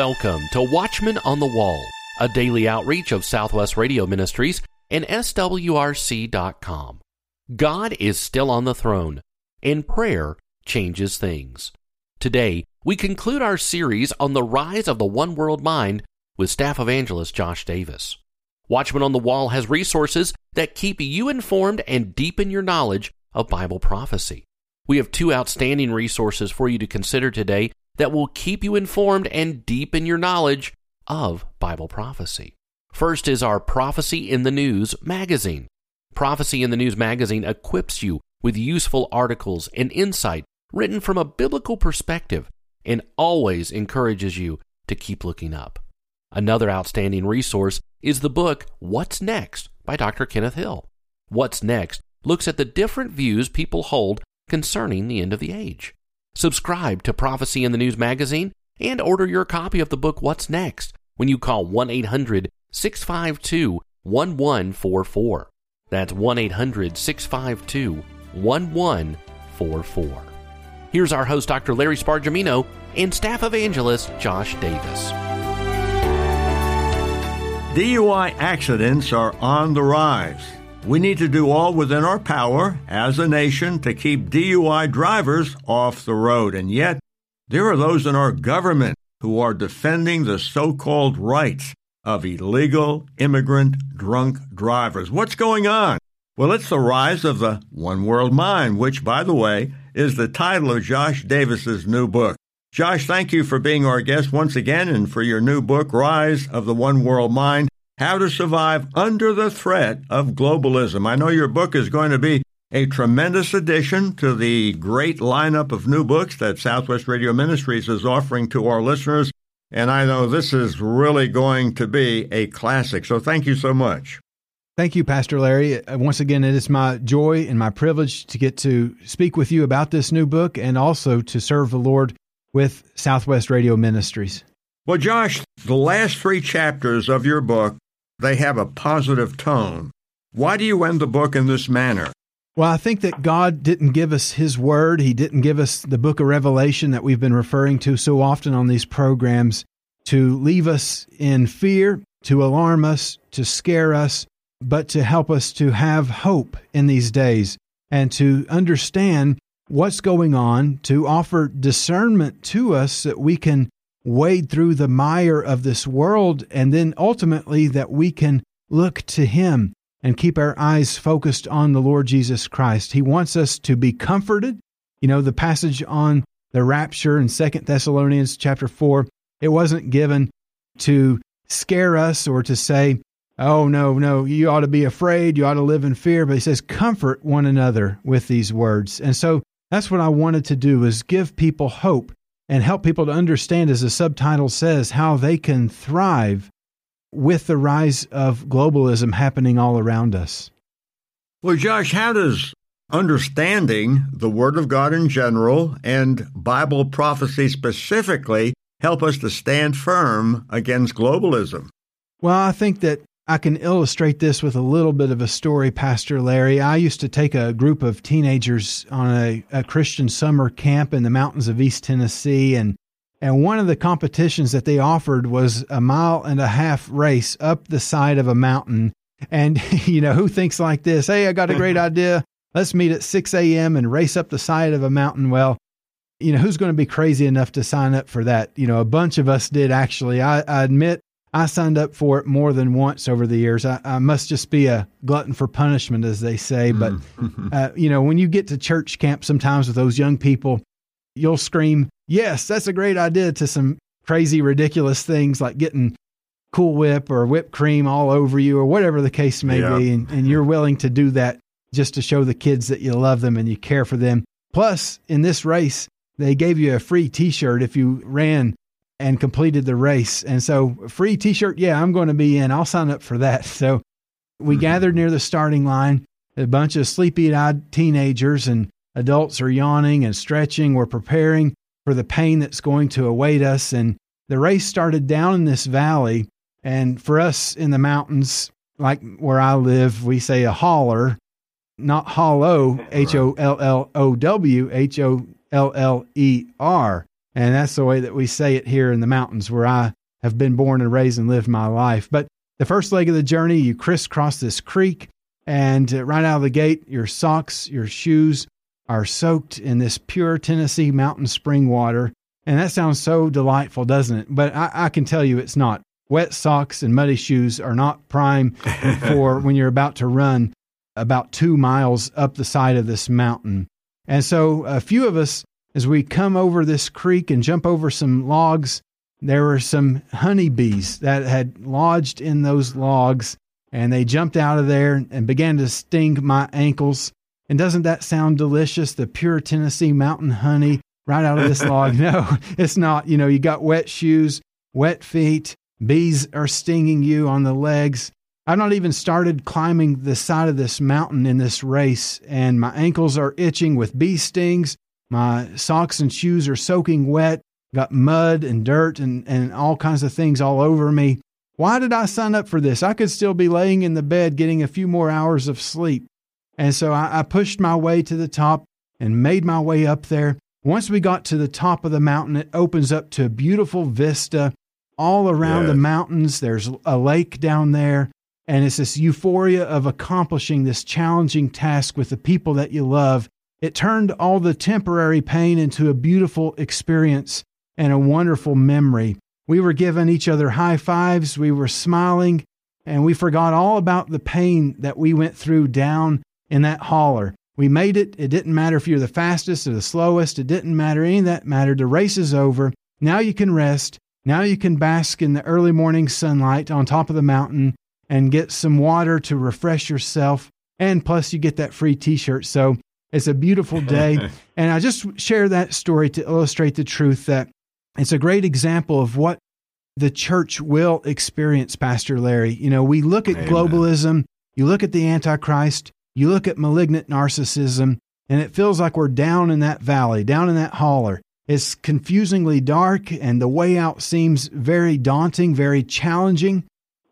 Welcome to Watchman on the Wall, a daily outreach of Southwest Radio Ministries and SWRC.com. God is still on the throne, and prayer changes things. Today, we conclude our series on the rise of the one world mind with staff evangelist Josh Davis. Watchman on the Wall has resources that keep you informed and deepen your knowledge of Bible prophecy. We have two outstanding resources for you to consider today that will keep you informed and deepen your knowledge of Bible prophecy. First is our Prophecy in the News magazine. Prophecy in the News magazine equips you with useful articles and insight written from a biblical perspective and always encourages you to keep looking up. Another outstanding resource is the book What's Next by Dr. Kenneth Hill. What's Next looks at the different views people hold concerning the end of the age. Subscribe to Prophecy in the News magazine and order your copy of the book What's Next when you call 1 800 652 1144. That's 1 800 652 1144. Here's our host, Dr. Larry Spargimino, and staff evangelist Josh Davis. DUI accidents are on the rise. We need to do all within our power as a nation to keep DUI drivers off the road. And yet, there are those in our government who are defending the so called rights of illegal immigrant drunk drivers. What's going on? Well, it's the rise of the one world mind, which, by the way, is the title of Josh Davis's new book. Josh, thank you for being our guest once again and for your new book, Rise of the One World Mind how to Survive Under the Threat of Globalism. I know your book is going to be a tremendous addition to the great lineup of new books that Southwest Radio Ministries is offering to our listeners. And I know this is really going to be a classic. So thank you so much. Thank you, Pastor Larry. Uh, once again, it is my joy and my privilege to get to speak with you about this new book and also to serve the Lord with Southwest Radio Ministries. Well, Josh, the last three chapters of your book they have a positive tone. Why do you end the book in this manner? Well, I think that God didn't give us His Word. He didn't give us the book of Revelation that we've been referring to so often on these programs to leave us in fear, to alarm us, to scare us, but to help us to have hope in these days and to understand what's going on, to offer discernment to us that we can wade through the mire of this world, and then ultimately that we can look to Him and keep our eyes focused on the Lord Jesus Christ. He wants us to be comforted. You know, the passage on the rapture in Second Thessalonians chapter 4, it wasn't given to scare us or to say, oh, no, no, you ought to be afraid, you ought to live in fear. But he says, comfort one another with these words. And so that's what I wanted to do is give people hope and help people to understand, as the subtitle says, how they can thrive with the rise of globalism happening all around us. Well, Josh, how does understanding the Word of God in general and Bible prophecy specifically help us to stand firm against globalism? Well, I think that I can illustrate this with a little bit of a story, Pastor Larry. I used to take a group of teenagers on a, a, Christian summer camp in the mountains of East Tennessee, and and one of the competitions that they offered was a mile and a half race up the side of a mountain. And you know who thinks like this? Hey, I got a great idea. Let's meet at 6 a.m. and race up the side of a mountain. Well, you know who's going to be crazy enough to sign up for that? You know, a bunch of us did actually. I, I admit I signed up for it more than once over the years. I, I must just be a glutton for punishment, as they say. But, uh, you know, when you get to church camp sometimes with those young people, you'll scream, Yes, that's a great idea to some crazy, ridiculous things like getting Cool Whip or whipped cream all over you or whatever the case may yeah. be. And, and you're willing to do that just to show the kids that you love them and you care for them. Plus, in this race, they gave you a free t shirt if you ran and completed the race. And so, free t shirt, yeah, I'm going to be in. I'll sign up for that. So, we mm-hmm. gathered near the starting line. A bunch of sleepy eyed teenagers and adults are yawning and stretching. We're preparing for the pain that's going to await us. And the race started down in this valley. And for us in the mountains, like where I live, we say a holler, not hollow, H O L L O W, H O L L E R. And that's the way that we say it here in the mountains where I have been born and raised and lived my life. But the first leg of the journey, you crisscross this creek, and right out of the gate, your socks, your shoes are soaked in this pure Tennessee mountain spring water. And that sounds so delightful, doesn't it? But I, I can tell you it's not. Wet socks and muddy shoes are not prime for when you're about to run about two miles up the side of this mountain. And so a few of us, as we come over this creek and jump over some logs, there were some honeybees that had lodged in those logs and they jumped out of there and began to sting my ankles. And doesn't that sound delicious? The pure Tennessee mountain honey right out of this log. No, it's not. You know, you got wet shoes, wet feet, bees are stinging you on the legs. I've not even started climbing the side of this mountain in this race, and my ankles are itching with bee stings. My socks and shoes are soaking wet, got mud and dirt and, and all kinds of things all over me. Why did I sign up for this? I could still be laying in the bed getting a few more hours of sleep. And so I, I pushed my way to the top and made my way up there. Once we got to the top of the mountain, it opens up to a beautiful vista all around the mountains. There's a lake down there. And it's this euphoria of accomplishing this challenging task with the people that you love. It turned all the temporary pain into a beautiful experience and a wonderful memory. We were giving each other high fives, we were smiling, and we forgot all about the pain that we went through down in that holler. We made it. It didn't matter if you're the fastest or the slowest. It didn't matter. Any of that mattered. The race is over. Now you can rest. Now you can bask in the early morning sunlight on top of the mountain and get some water to refresh yourself. And plus, you get that free t shirt. So it's a beautiful day. and I just share that story to illustrate the truth that it's a great example of what the church will experience, Pastor Larry. You know, we look at Amen. globalism, you look at the Antichrist, you look at malignant narcissism, and it feels like we're down in that valley, down in that holler. It's confusingly dark, and the way out seems very daunting, very challenging.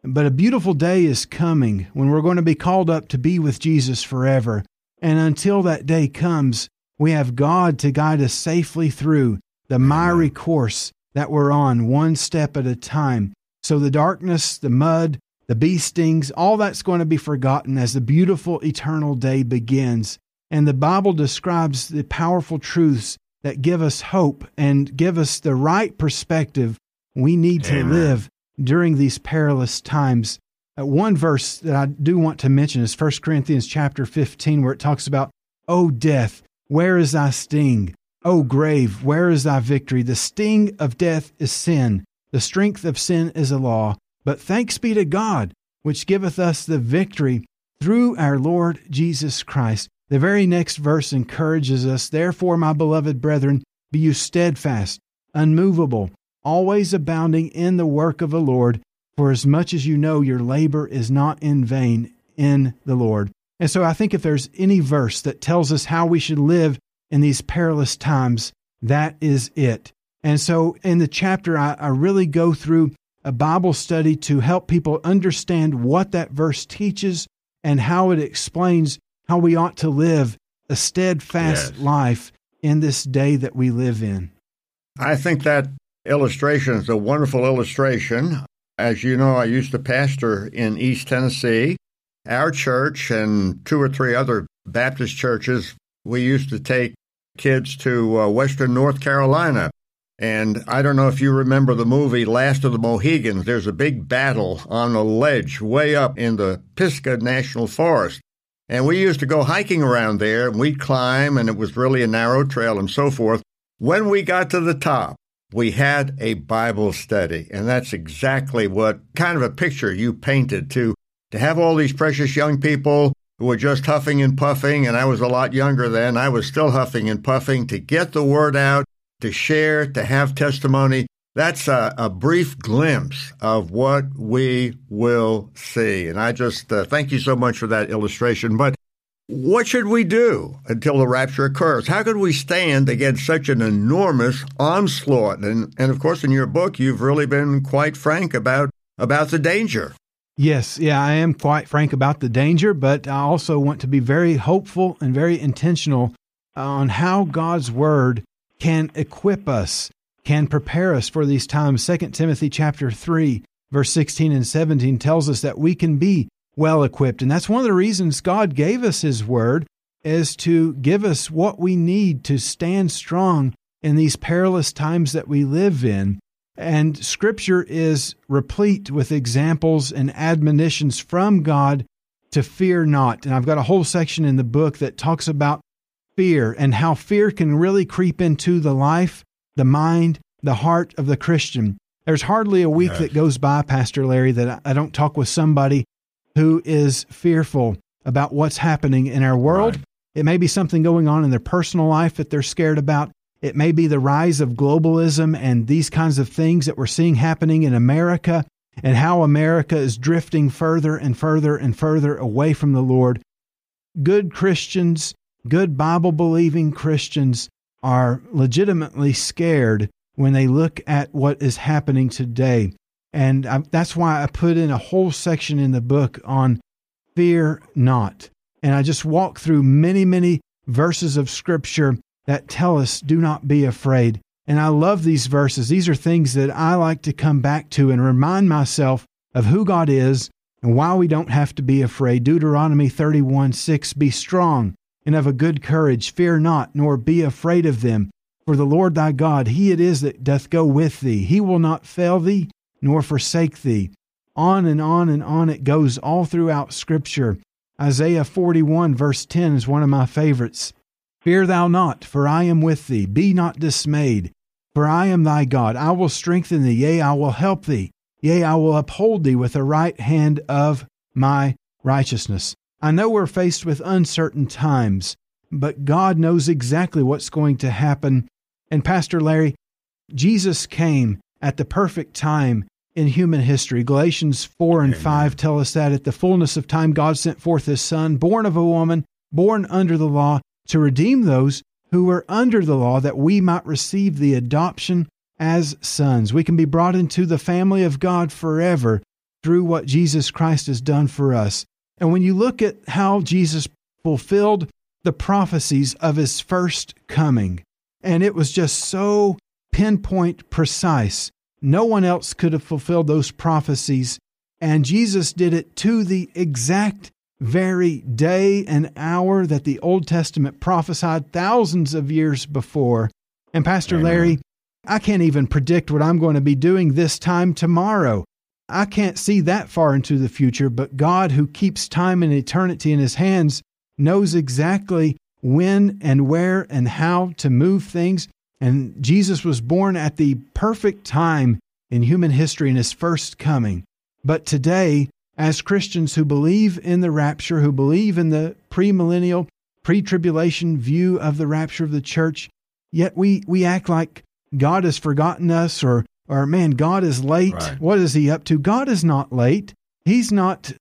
But a beautiful day is coming when we're going to be called up to be with Jesus forever. And until that day comes, we have God to guide us safely through the miry course that we're on, one step at a time. So the darkness, the mud, the bee stings, all that's going to be forgotten as the beautiful eternal day begins. And the Bible describes the powerful truths that give us hope and give us the right perspective we need to live during these perilous times. Uh, one verse that I do want to mention is 1 Corinthians chapter 15, where it talks about, O death, where is thy sting? O grave, where is thy victory? The sting of death is sin, the strength of sin is a law. But thanks be to God, which giveth us the victory through our Lord Jesus Christ. The very next verse encourages us, Therefore, my beloved brethren, be you steadfast, unmovable, always abounding in the work of the Lord, for as much as you know your labor is not in vain in the Lord. And so I think if there's any verse that tells us how we should live in these perilous times, that is it. And so in the chapter, I, I really go through a Bible study to help people understand what that verse teaches and how it explains how we ought to live a steadfast yes. life in this day that we live in. I think that illustration is a wonderful illustration. As you know, I used to pastor in East Tennessee. Our church and two or three other Baptist churches, we used to take kids to uh, Western North Carolina and I don't know if you remember the movie Last of the Mohegans. There's a big battle on a ledge way up in the Pisgah National Forest. And we used to go hiking around there and we'd climb, and it was really a narrow trail and so forth. When we got to the top, we had a Bible study. And that's exactly what kind of a picture you painted to, to have all these precious young people who were just huffing and puffing. And I was a lot younger then. I was still huffing and puffing to get the word out to share, to have testimony. That's a, a brief glimpse of what we will see. And I just uh, thank you so much for that illustration. But what should we do until the rapture occurs? How could we stand against such an enormous onslaught? And, and of course, in your book, you've really been quite frank about, about the danger. Yes, yeah, I am quite frank about the danger, but I also want to be very hopeful and very intentional uh, on how God's word can equip us can prepare us for these times. 2 Timothy chapter 3 verse 16 and 17 tells us that we can be well equipped. And that's one of the reasons God gave us his word is to give us what we need to stand strong in these perilous times that we live in. And scripture is replete with examples and admonitions from God to fear not. And I've got a whole section in the book that talks about fear and how fear can really creep into the life, the mind, the heart of the Christian. There's hardly a week yes. that goes by, Pastor Larry, that I don't talk with somebody who is fearful about what's happening in our world. Right. It may be something going on in their personal life that they're scared about. It may be the rise of globalism and these kinds of things that we're seeing happening in America and how America is drifting further and further and further away from the Lord. Good Christians, good Bible believing Christians are legitimately scared when they look at what is happening today. And I, that's why I put in a whole section in the book on fear not. And I just walk through many, many verses of scripture that tell us, do not be afraid. And I love these verses. These are things that I like to come back to and remind myself of who God is and why we don't have to be afraid. Deuteronomy 31 6 Be strong and of a good courage, fear not, nor be afraid of them. For the Lord thy God, he it is that doth go with thee. He will not fail thee, nor forsake thee. On and on and on it goes all throughout Scripture. Isaiah 41, verse 10 is one of my favorites. Fear thou not, for I am with thee. Be not dismayed, for I am thy God. I will strengthen thee, yea, I will help thee. Yea, I will uphold thee with the right hand of my righteousness. I know we're faced with uncertain times, but God knows exactly what's going to happen. And Pastor Larry, Jesus came at the perfect time in human history. Galatians 4 and Amen. 5 tell us that at the fullness of time, God sent forth his Son, born of a woman, born under the law, to redeem those who were under the law that we might receive the adoption as sons. We can be brought into the family of God forever through what Jesus Christ has done for us. And when you look at how Jesus fulfilled the prophecies of his first coming, and it was just so pinpoint precise, no one else could have fulfilled those prophecies. And Jesus did it to the exact very day and hour that the Old Testament prophesied thousands of years before. And Pastor Amen. Larry, I can't even predict what I'm going to be doing this time tomorrow. I can't see that far into the future, but God, who keeps time and eternity in his hands, knows exactly when and where and how to move things. And Jesus was born at the perfect time in human history in his first coming. But today, as Christians who believe in the rapture, who believe in the premillennial, pre tribulation view of the rapture of the church, yet we, we act like God has forgotten us or, or man, God is late. Right. What is he up to? God is not late. He's not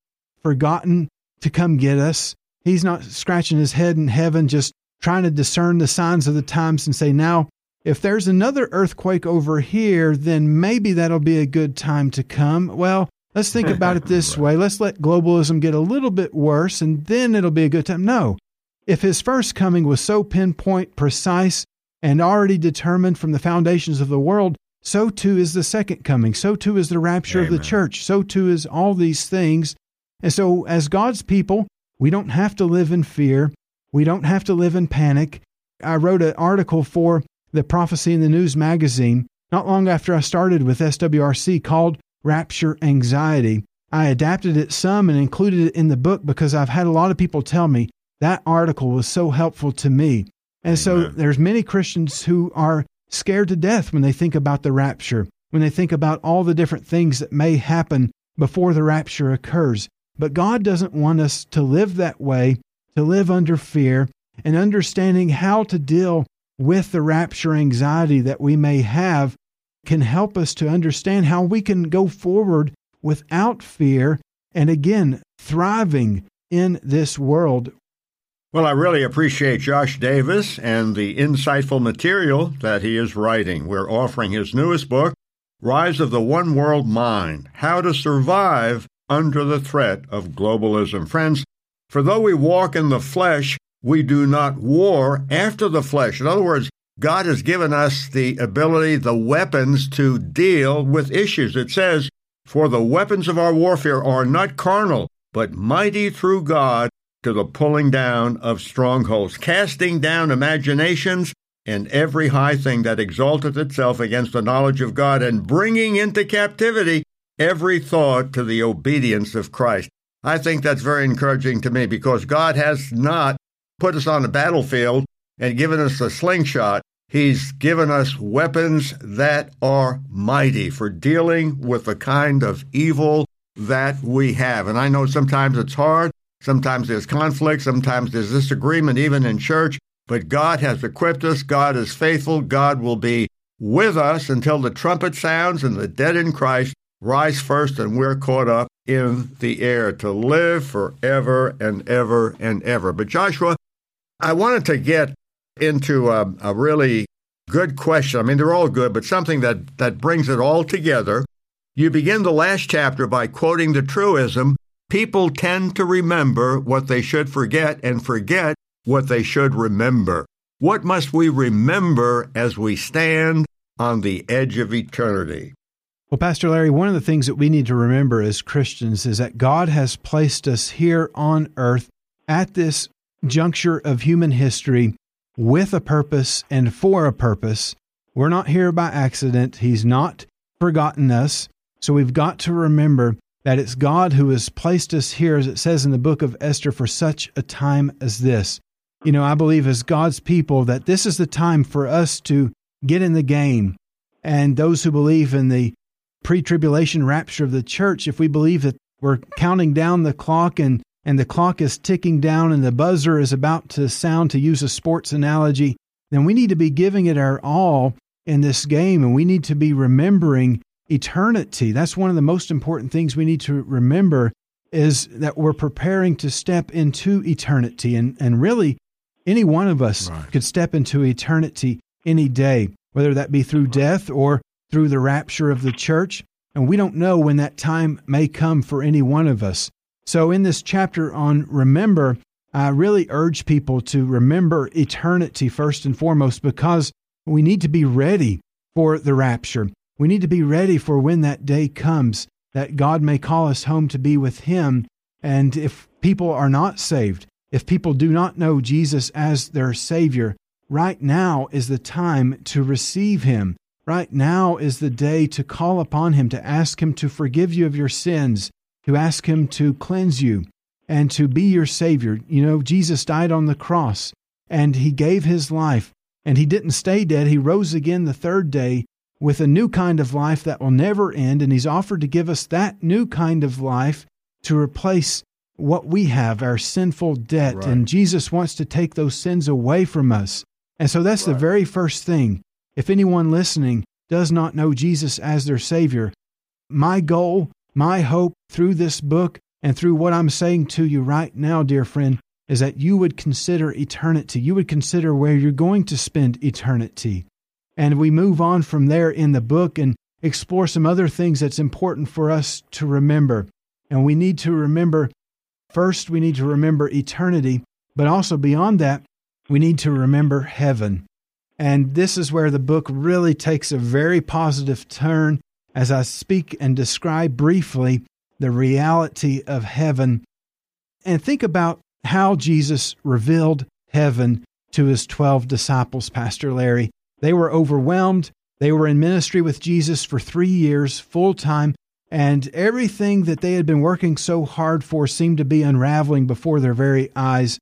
forgotten to come get us. He's not scratching his head in heaven, just trying to discern the signs of the times and say, now, if there's another earthquake over here, then maybe that'll be a good time to come. Well, Let's think about it this way. Let's let globalism get a little bit worse and then it'll be a good time. No. If his first coming was so pinpoint, precise, and already determined from the foundations of the world, so too is the second coming. So too is the rapture Amen. of the church. So too is all these things. And so, as God's people, we don't have to live in fear. We don't have to live in panic. I wrote an article for the Prophecy in the News magazine not long after I started with SWRC called rapture anxiety. I adapted it some and included it in the book because I've had a lot of people tell me that article was so helpful to me. And Amen. so there's many Christians who are scared to death when they think about the rapture, when they think about all the different things that may happen before the rapture occurs. But God doesn't want us to live that way, to live under fear, and understanding how to deal with the rapture anxiety that we may have can help us to understand how we can go forward without fear and again, thriving in this world. Well, I really appreciate Josh Davis and the insightful material that he is writing. We're offering his newest book, Rise of the One World Mind How to Survive Under the Threat of Globalism. Friends, for though we walk in the flesh, we do not war after the flesh. In other words, God has given us the ability, the weapons to deal with issues. It says, For the weapons of our warfare are not carnal, but mighty through God to the pulling down of strongholds, casting down imaginations and every high thing that exalteth itself against the knowledge of God, and bringing into captivity every thought to the obedience of Christ. I think that's very encouraging to me because God has not put us on the battlefield and given us a slingshot. He's given us weapons that are mighty for dealing with the kind of evil that we have. And I know sometimes it's hard, sometimes there's conflict, sometimes there's disagreement, even in church, but God has equipped us. God is faithful. God will be with us until the trumpet sounds and the dead in Christ rise first and we're caught up in the air to live forever and ever and ever. But Joshua, I wanted to get into a, a really good question. I mean, they're all good, but something that, that brings it all together. You begin the last chapter by quoting the truism people tend to remember what they should forget and forget what they should remember. What must we remember as we stand on the edge of eternity? Well, Pastor Larry, one of the things that we need to remember as Christians is that God has placed us here on earth at this juncture of human history with a purpose and for a purpose. We're not here by accident. He's not forgotten us. So we've got to remember that it's God who has placed us here, as it says in the book of Esther, for such a time as this. You know, I believe as God's people that this is the time for us to get in the game. And those who believe in the pre tribulation rapture of the church, if we believe that we're counting down the clock and, and the clock is ticking down and the buzzer is about to sound, to use a sports analogy, then we need to be giving it our all in this game and we need to be remembering eternity. That's one of the most important things we need to remember is that we're preparing to step into eternity. And, and really, any one of us right. could step into eternity any day, whether that be through death or through the rapture of the church. And we don't know when that time may come for any one of us. So, in this chapter on remember, I really urge people to remember eternity first and foremost because we need to be ready for the rapture. We need to be ready for when that day comes that God may call us home to be with Him. And if people are not saved, if people do not know Jesus as their Savior, right now is the time to receive Him. Right now is the day to call upon Him, to ask Him to forgive you of your sins, to ask Him to cleanse you, and to be your Savior. You know, Jesus died on the cross and He gave His life, and He didn't stay dead. He rose again the third day with a new kind of life that will never end, and He's offered to give us that new kind of life to replace what we have, our sinful debt. Right. And Jesus wants to take those sins away from us. And so that's right. the very first thing. If anyone listening does not know Jesus as their Savior, my goal, my hope through this book and through what I'm saying to you right now, dear friend, is that you would consider eternity. You would consider where you're going to spend eternity. And we move on from there in the book and explore some other things that's important for us to remember. And we need to remember First, we need to remember eternity, but also beyond that, we need to remember heaven. And this is where the book really takes a very positive turn as I speak and describe briefly the reality of heaven. And think about how Jesus revealed heaven to his 12 disciples, Pastor Larry. They were overwhelmed. They were in ministry with Jesus for three years, full time, and everything that they had been working so hard for seemed to be unraveling before their very eyes.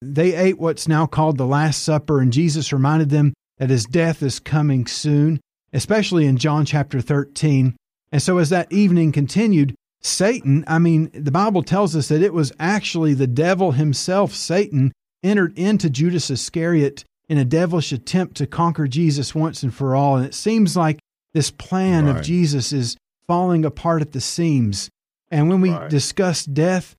They ate what's now called the Last Supper, and Jesus reminded them that his death is coming soon, especially in John chapter 13. And so, as that evening continued, Satan, I mean, the Bible tells us that it was actually the devil himself, Satan, entered into Judas Iscariot in a devilish attempt to conquer Jesus once and for all. And it seems like this plan right. of Jesus is falling apart at the seams. And when we right. discuss death,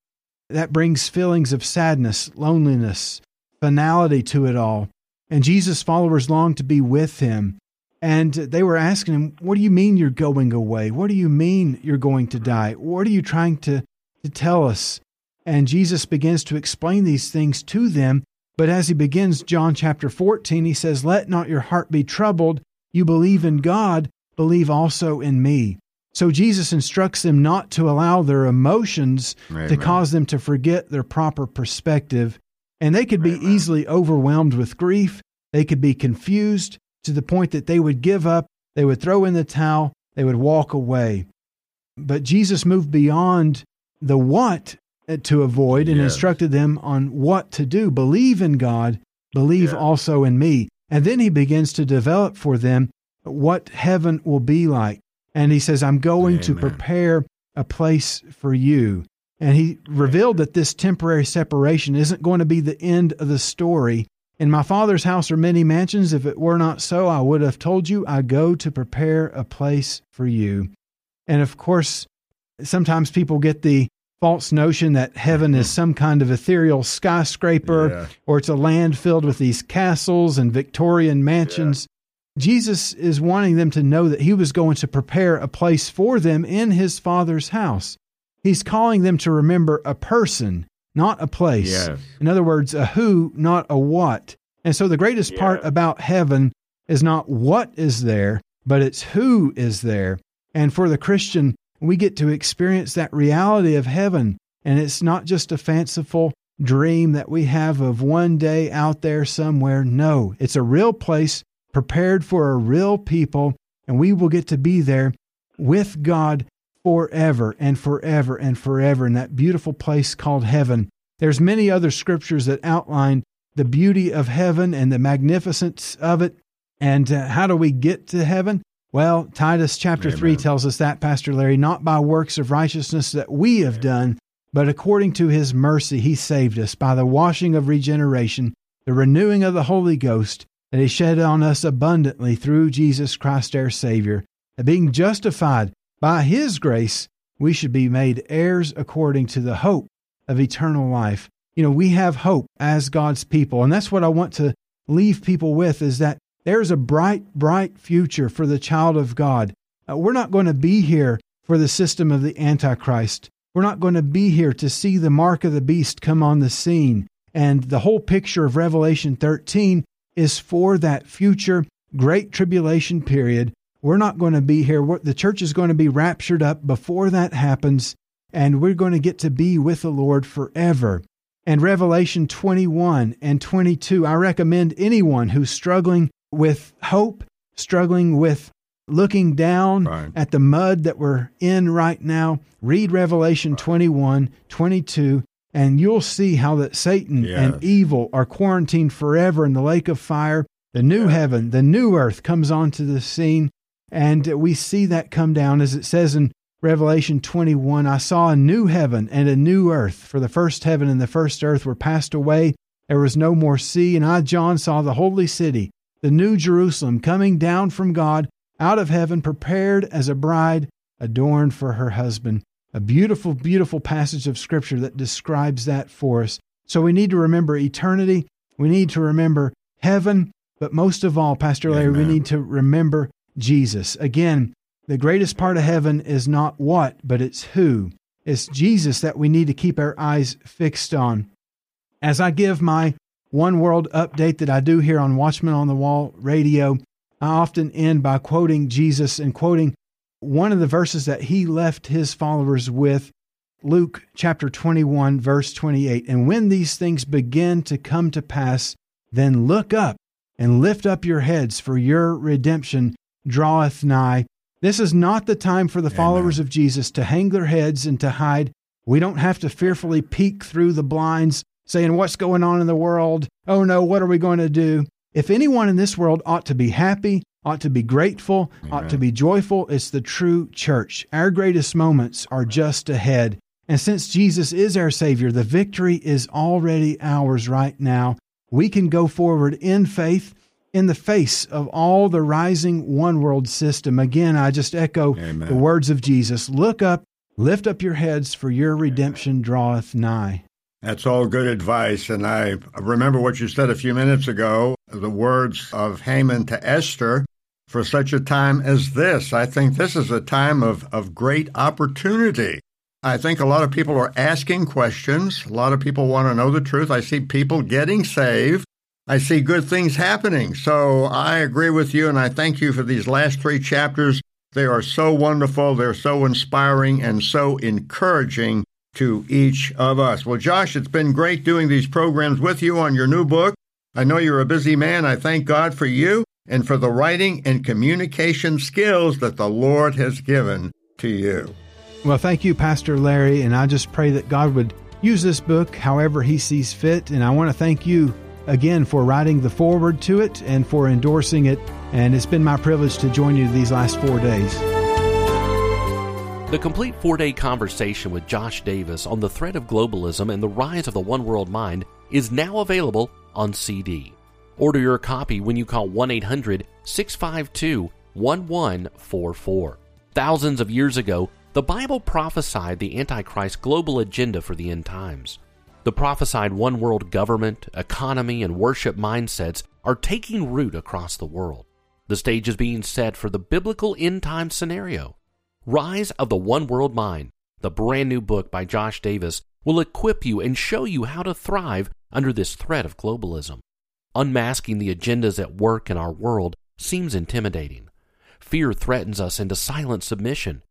that brings feelings of sadness, loneliness, finality to it all. And Jesus' followers long to be with him. And they were asking him, What do you mean you're going away? What do you mean you're going to die? What are you trying to, to tell us? And Jesus begins to explain these things to them. But as he begins John chapter 14, he says, Let not your heart be troubled. You believe in God, believe also in me. So Jesus instructs them not to allow their emotions Amen. to cause them to forget their proper perspective. And they could be Amen. easily overwhelmed with grief. They could be confused to the point that they would give up, they would throw in the towel, they would walk away. But Jesus moved beyond the what to avoid and Yes. instructed them on what to do. Believe in God, believe Yeah. also in me. And then he begins to develop for them what heaven will be like. And he says, I'm going to prepare a place for you. And he revealed that this temporary separation isn't going to be the end of the story. In my father's house are many mansions. If it were not so, I would have told you, I go to prepare a place for you. And of course, sometimes people get the false notion that heaven is some kind of ethereal skyscraper Yeah. or it's a land filled with these castles and Victorian mansions. Jesus is wanting them to know that he was going to prepare a place for them in his Father's house. He's calling them to remember a person, not a place. Yes. In other words, a who, not a what. And so the greatest part about heaven is not what is there, but it's who is there. And for the Christian, we get to experience that reality of heaven. And it's not just a fanciful dream that we have of one day out there somewhere. No, it's a real place prepared for a real people, and we will get to be there with God forever and forever and forever in that beautiful place called heaven. There's many other scriptures that outline the beauty of heaven and the magnificence of it. And uh, how do we get to heaven? Well, Titus chapter 3 tells us that, Pastor Larry, not by works of righteousness that we have done, but according to his mercy, he saved us by the washing of regeneration, the renewing of the Holy Ghost that he shed on us abundantly through Jesus Christ our Savior. That being justified by his grace, we should be made heirs according to the hope of eternal life. You know, we have hope as God's people, and that's what I want to leave people with is that there's a bright, bright future for the child of God. Uh, we're not going to be here for the system of the Antichrist. We're not going to be here to see the mark of the beast come on the scene. And the whole picture of Revelation 13 is for that future great tribulation period. We're not going to be here. We're- The church is going to be raptured up before that happens, and we're going to get to be with the Lord forever. And Revelation 21 and 22, I recommend anyone who's struggling with hope, struggling with looking down Right. at the mud that we're in right now, read Revelation 21, 22, and you'll see how that Satan Yes. and evil are quarantined forever in the lake of fire. The new heaven, the new earth comes onto the scene, and we see that come down as it says in Revelation 21 I saw a new heaven and a new earth, for the first heaven and the first earth were passed away. There was no more sea, and I, John, saw the holy city, the new Jerusalem, coming down from God out of heaven, prepared as a bride adorned for her husband. A beautiful, beautiful passage of scripture that describes that for us. So we need to remember eternity. We need to remember heaven. But most of all, Pastor Larry, we need to remember Jesus. Again, the greatest part of heaven is not what, but it's who. It's Jesus that we need to keep our eyes fixed on. As I give my one world update that I do here on Watchman on the Wall radio, I often end by quoting Jesus and quoting one of the verses that he left his followers with Luke chapter 21, verse 28. And when these things begin to come to pass, then look up and lift up your heads, for your redemption draweth nigh. This is not the time for the followers of Jesus to hang their heads and to hide. We don't have to fearfully peek through the blinds saying, What's going on in the world? Oh no, what are we going to do? If anyone in this world ought to be happy, ought to be grateful, ought to be joyful, it's the true church. Our greatest moments are just ahead. And since Jesus is our Savior, the victory is already ours right now. We can go forward in faith in the face of all the rising one world system. Again, I just echo Amen. the words of Jesus Look up, lift up your heads, for your redemption draweth nigh. That's all good advice. And I remember what you said a few minutes ago the words of Haman to Esther for such a time as this. I think this is a time of, of great opportunity. I think a lot of people are asking questions. A lot of people want to know the truth. I see people getting saved. I see good things happening. So I agree with you, and I thank you for these last three chapters. They are so wonderful, they're so inspiring, and so encouraging to each of us. Well, Josh, it's been great doing these programs with you on your new book. I know you're a busy man. I thank God for you and for the writing and communication skills that the Lord has given to you. Well, thank you, Pastor Larry, and I just pray that God would use this book however He sees fit. And I want to thank you again for writing the foreword to it and for endorsing it. And it's been my privilege to join you these last four days. The complete four day conversation with Josh Davis on the threat of globalism and the rise of the one world mind is now available on CD. Order your copy when you call 1 800 652 1144. Thousands of years ago, the Bible prophesied the Antichrist global agenda for the end times. The prophesied one world government, economy, and worship mindsets are taking root across the world. The stage is being set for the biblical end time scenario. Rise of the One World Mind, the brand new book by Josh Davis, will equip you and show you how to thrive under this threat of globalism. Unmasking the agendas at work in our world seems intimidating. Fear threatens us into silent submission.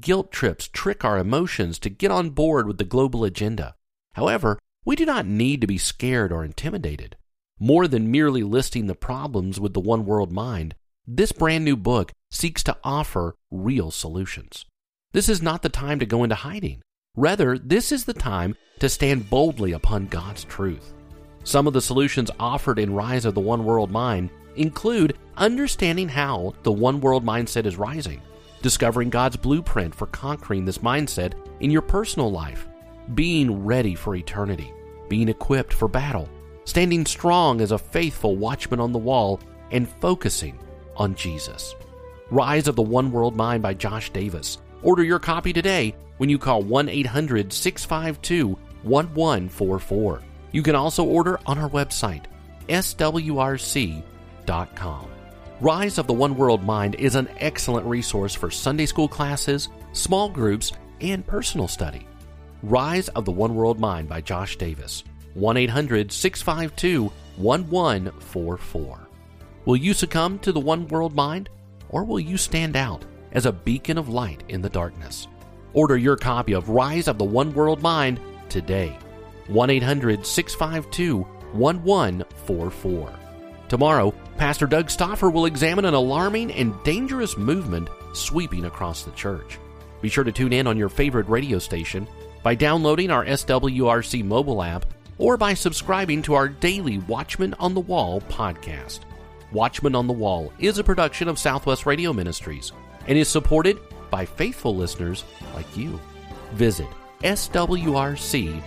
Guilt trips trick our emotions to get on board with the global agenda. However, we do not need to be scared or intimidated. More than merely listing the problems with the one world mind, this brand new book seeks to offer real solutions. This is not the time to go into hiding. Rather, this is the time to stand boldly upon God's truth. Some of the solutions offered in Rise of the One World Mind include understanding how the one world mindset is rising, discovering God's blueprint for conquering this mindset in your personal life, being ready for eternity, being equipped for battle, standing strong as a faithful watchman on the wall, and focusing on Jesus. Rise of the One World Mind by Josh Davis. Order your copy today when you call 1 800 652 1144. You can also order on our website, swrc.com. Rise of the One World Mind is an excellent resource for Sunday school classes, small groups, and personal study. Rise of the One World Mind by Josh Davis. 1 800 652 1144. Will you succumb to the One World Mind, or will you stand out as a beacon of light in the darkness? Order your copy of Rise of the One World Mind today. 1 800 652 1144. Tomorrow, Pastor Doug Stauffer will examine an alarming and dangerous movement sweeping across the church. Be sure to tune in on your favorite radio station by downloading our SWRC mobile app or by subscribing to our daily Watchman on the Wall podcast. Watchman on the Wall is a production of Southwest Radio Ministries and is supported by faithful listeners like you. Visit swrc.com.